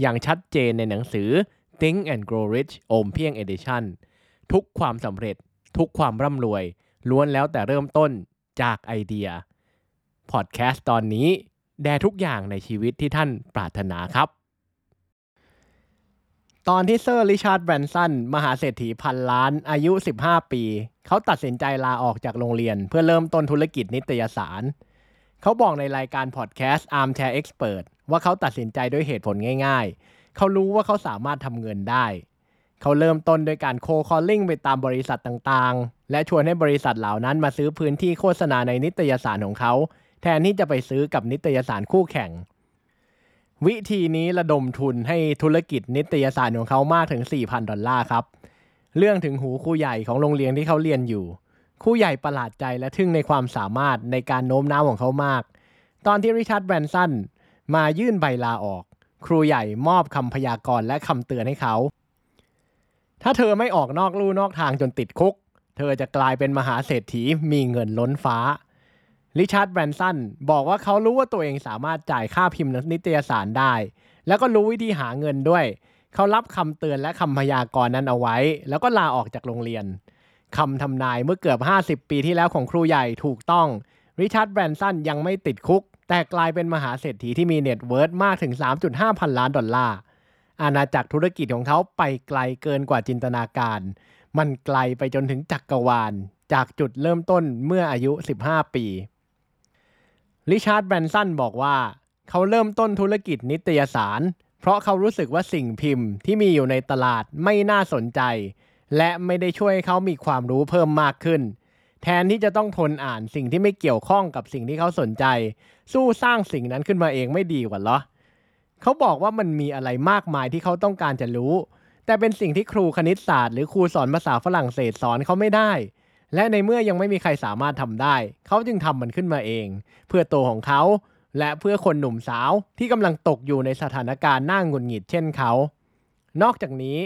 อย่างชัดเจนในหนังสือ Think and Grow Rich โอมเพี้ยง Edition ทุกความสำเร็จ ทุกความร่ำรวย ล้วนแล้วแต่เริ่มต้นจากไอเดีย พอดแคสต์ตอนนี้ แด่ทุกอย่างในชีวิตที่ท่านปรารถนาครับ ตอนที่เซอร์ริชาร์ดแบรนสันมหาเศรษฐีพันล้านอายุ 15 ปี เขาตัดสินใจลาออกจากโรงเรียน เพื่อเริ่มต้นธุรกิจนิตยสาร เขาบอกในรายการพอดแคสต์ Armchair Expert ว่าเขาตัดสินใจด้วยเหตุผลง่าย ๆ เขารู้ว่าเขาสามารถทำเงินได้ เขาเริ่มต้นโดยการโคคอลลิ่งไปตามบริษัทต่างๆ และชวนให้บริษัทเหล่านั้นมาซื้อพื้นที่โฆษณาในนิตยสารของเขา แทนที่จะไปซื้อกับนิตยสารคู่แข่ง วิธีนี้ระดมทุนให้ธุรกิจนิตยสารของเขามากถึง 4,000 ดอลลาร์ครับ เรื่องถึงหูครูใหญ่ของโรงเรียนที่เขาเรียนอยู่ครูใหญ่ประหลาดใจและทึ่งในความสามารถในการโน้มน้าวของเขามาก ตอนที่ริชาร์ดแบรนสัน มายื่นใบลาออก ครูใหญ่มอบคำพยากรณ์และคำเตือนให้เขา ถ้าเธอไม่ออกนอกลู่นอกทางจนติดคุก เธอจะกลายเป็นมหาเศรษฐีมีเงินล้นฟ้าริชาร์ดแบรนสันบอกว่าเขารู้ว่าตัวเองสามารถจ่ายค่าพิมพ์นิตยสารได้ แล้วก็รู้วิธีหาเงินด้วย เขารับคำเตือนและคำพยากรณ์นั้นเอาไว้ แล้วก็ลาออกจากโรงเรียนคำทำนายเมื่อเกือบ 50 ปีที่แล้วของครูใหญ่ถูกต้อง ริชาร์ดแบรนสันยังไม่ติดคุก แต่กลายเป็นมหาเศรษฐีที่มี net worth มากถึง 3.5 พันล้านดอลลาร์ อาณาจักรธุรกิจของเขาไปไกลเกินกว่าจินตนาการ มันไกลไปจนถึงจักรวาล จากจุดเริ่มต้นเมื่ออายุ 15 ปี ริชาร์ดแบรนสันบอกว่า เขาเริ่มต้นธุรกิจนิตยสาร เพราะเขารู้สึกว่าสิ่งพิมพ์ที่มีอยู่ในตลาดไม่น่าสนใจ และไม่ได้ช่วยให้เขามีความรู้เพิ่มมากขึ้น แทนที่จะต้องทนอ่านสิ่งที่ไม่เกี่ยวข้องกับสิ่งที่เขาสนใจ สู้สร้างสิ่งนั้นขึ้นมาเองไม่ดีกว่าเหรอเขาบอกว่ามันมีอะไรมากมายที่เขาต้องการจะรู้ แต่เป็นสิ่งที่ครูคณิตศาสตร์ หรือครูสอนภาษาฝรั่งเศสสอนเขาไม่ได้ และในเมื่อยังไม่มีใครสามารถทำได้ เขาจึงทำมันขึ้นมาเอง เพื่อตัวของเขา และเพื่อคนหนุ่มสาวที่กำลังตกอยู่ในสถานการณ์น่าหงุดหงิดเช่นเขา นอกจากนี้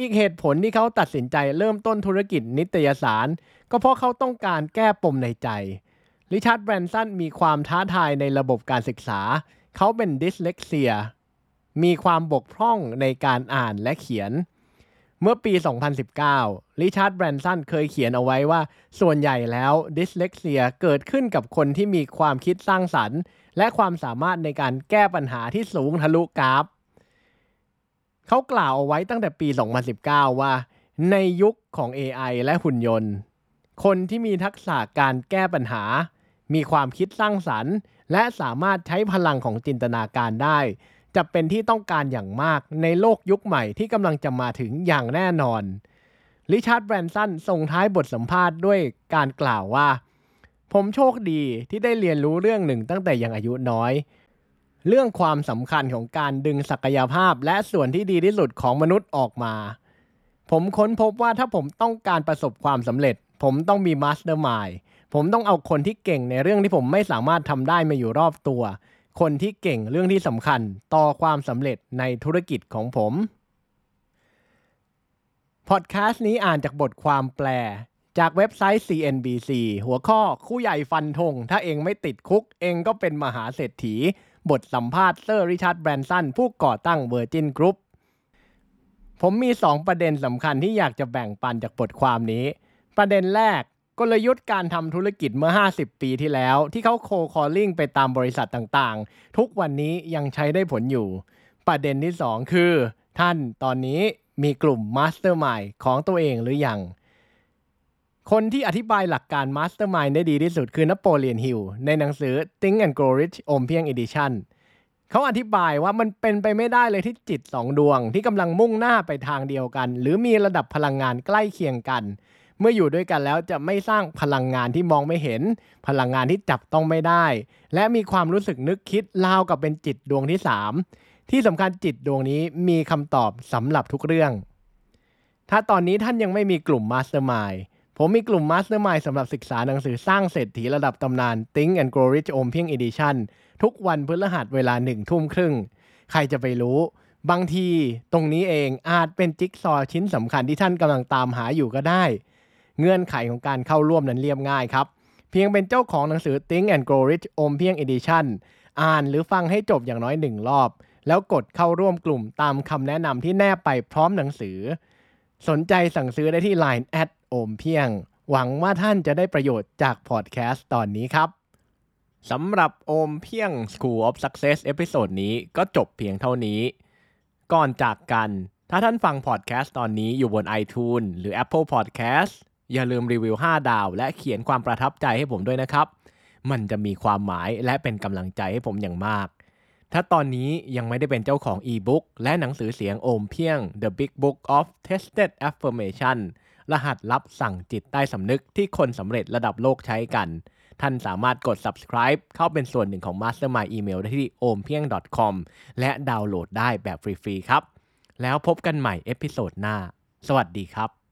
อีกเหตุผลที่เขาตัดสินใจเริ่มต้นธุรกิจนิตยสาร ก็เพราะเขาต้องการแก้ปมในใจ ริชาร์ดแบรนสันมีความท้าทายในระบบการศึกษา เขาเป็น dyslexia มีความบกพร่องในการอ่านและเขียน เมื่อปี 2019 ริชาร์ดแบรนสันเคยเขียนเอาไว้ว่า ส่วนใหญ่แล้วดิสเลกเซียเกิดขึ้นกับคนที่มีความคิดสร้างสรรค์ และความสามารถในการแก้ปัญหาที่สูงทะลุกราฟ เขากล่าวเอาไว้ตั้งแต่ปี 2019 ว่า ในยุคของ AI และหุ่นยนต์ คนที่มีทักษะการแก้ปัญหา มีความคิดสร้างสรรค์ และสามารถใช้พลังของจินตนาการได้ จะเป็นที่ต้องการอย่างมากในโลกยุคใหม่ที่กำลังจะมาถึงอย่างแน่นอนริชาร์ดแบรนสันส่งท้ายบทสัมภาษณ์ด้วยการกล่าวว่า ผมโชคดีที่ได้เรียนรู้เรื่องหนึ่งตั้งแต่ยังอายุน้อย เรื่องความสำคัญของการดึงศักยภาพและส่วนที่ดีที่สุดของมนุษย์ออกมา ผมค้นพบว่าถ้าผมต้องการประสบความสำเร็จ ผมต้องมี mastermind ผมต้องเอาคนที่เก่งในเรื่องที่ผมไม่สามารถทำได้มาอยู่รอบตัว คนที่เก่งเรื่องที่สำคัญต่อความสำเร็จในธุรกิจของผมพอดแคสต์นี้อ่านจากบทความแปล จากเว็บไซต์ CNBC หัวข้อคู่ใหญ่ฟันธงถ้าเองไม่ติดคุกเองก็เป็นมหาเศรษฐี บทสัมภาษณ์เซอร์ริชาร์ดแบรนสันผู้ก่อตั้ง Virgin Group ผมมี 2 ประเด็นสำคัญที่อยากจะแบ่งปันจากบทความนี้ ประเด็นแรกกลยุทธ์การทำธุรกิจเมื่อ 50 ปีที่แล้ว ที่เขาโคคอลลิ่งไปตามบริษัทต่างๆ ทุกวันนี้ยังใช้ได้ผลอยู่ ประเด็นที่ 2 คือ ท่านตอนนี้มีกลุ่ม Mastermind ของตัวเองหรือยัง คนที่อธิบายหลักการ Mastermind ได้ดีที่สุดคือนโปเลียนฮิลในหนังสือ Think and Grow Rich อมเพียง Edition เขาอธิบายว่ามันเป็นไปไม่ได้เลยที่จิตสองดวง ที่กำลังมุ่งหน้าไปทางเดียวกัน หรือมีระดับพลังงานใกล้เคียงกัน เมื่ออยู่ด้วยกันแล้วจะไม่สร้างพลังงานที่มองไม่เห็น พลังงานที่จับต้องไม่ได้ และมีความรู้สึกนึกคิดราวกับเป็นจิตดวงที่ 3 ที่สำคัญจิตดวงนี้มีคำตอบสำหรับทุกเรื่อง ถ้าตอนนี้ท่านยังไม่มีกลุ่ม Mastermind ผมมีกลุ่ม Mastermind สำหรับศึกษาหนังสือสร้างเศรษฐีระดับตำนาน Think and Grow Rich อมเพียง Edition ทุกวันพฤหัสเวลาหนึ่งทุ่มครึ่ง ใครจะไปรู้ บางทีตรงนี้เองอาจเป็นจิ๊กซอว์ชิ้นสำคัญที่ท่านกำลังตามหาอยู่ก็ได้ เงื่อนไขของการเข้าร่วมนั้นเรียบง่ายครับ เพียงเป็นเจ้าของหนังสือ Think and Grow Rich โอมเพียง Edition อ่านหรือฟังให้จบอย่างน้อยหนึ่งรอบ แล้วกดเข้าร่วมกลุ่มตามคำแนะนำที่แนบไปพร้อมหนังสือ สนใจสั่งซื้อได้ที่ Line add โอมเพียง หวังว่าท่านจะได้ประโยชน์จากพอดแคสต์ตอนนี้ครับสำหรับโอมเพียง School of Success episode นี้ก็จบเพียงเท่านี้ ก่อนจากกัน ถ้าท่านฟังพอดแคสต์ตอนนี้อยู่บน iTunes หรือ Apple Podcast อย่าลืมรีวิว 5 ดาว และเขียนความประทับใจให้ผมด้วยนะครับ มันจะมีความหมายและเป็นกำลังใจให้ผมอย่างมาก ถ้าตอนนี้ยังไม่ได้เป็นเจ้าของอีบุ๊กและหนังสือเสียงโอมเพียง The Big Book of Tested Affirmation รหัสลับสั่งจิตใต้สำนึกที่คนสำเร็จระดับโลกใช้กัน ท่านสามารถกด subscribe เข้าเป็นส่วนหนึ่งของ Mastermind Email ได้ที่ ompieng.com และดาวน์โหลดได้แบบฟรี ๆ ครับ แล้วพบกันใหม่เอพิโซดหน้า สวัสดีครับ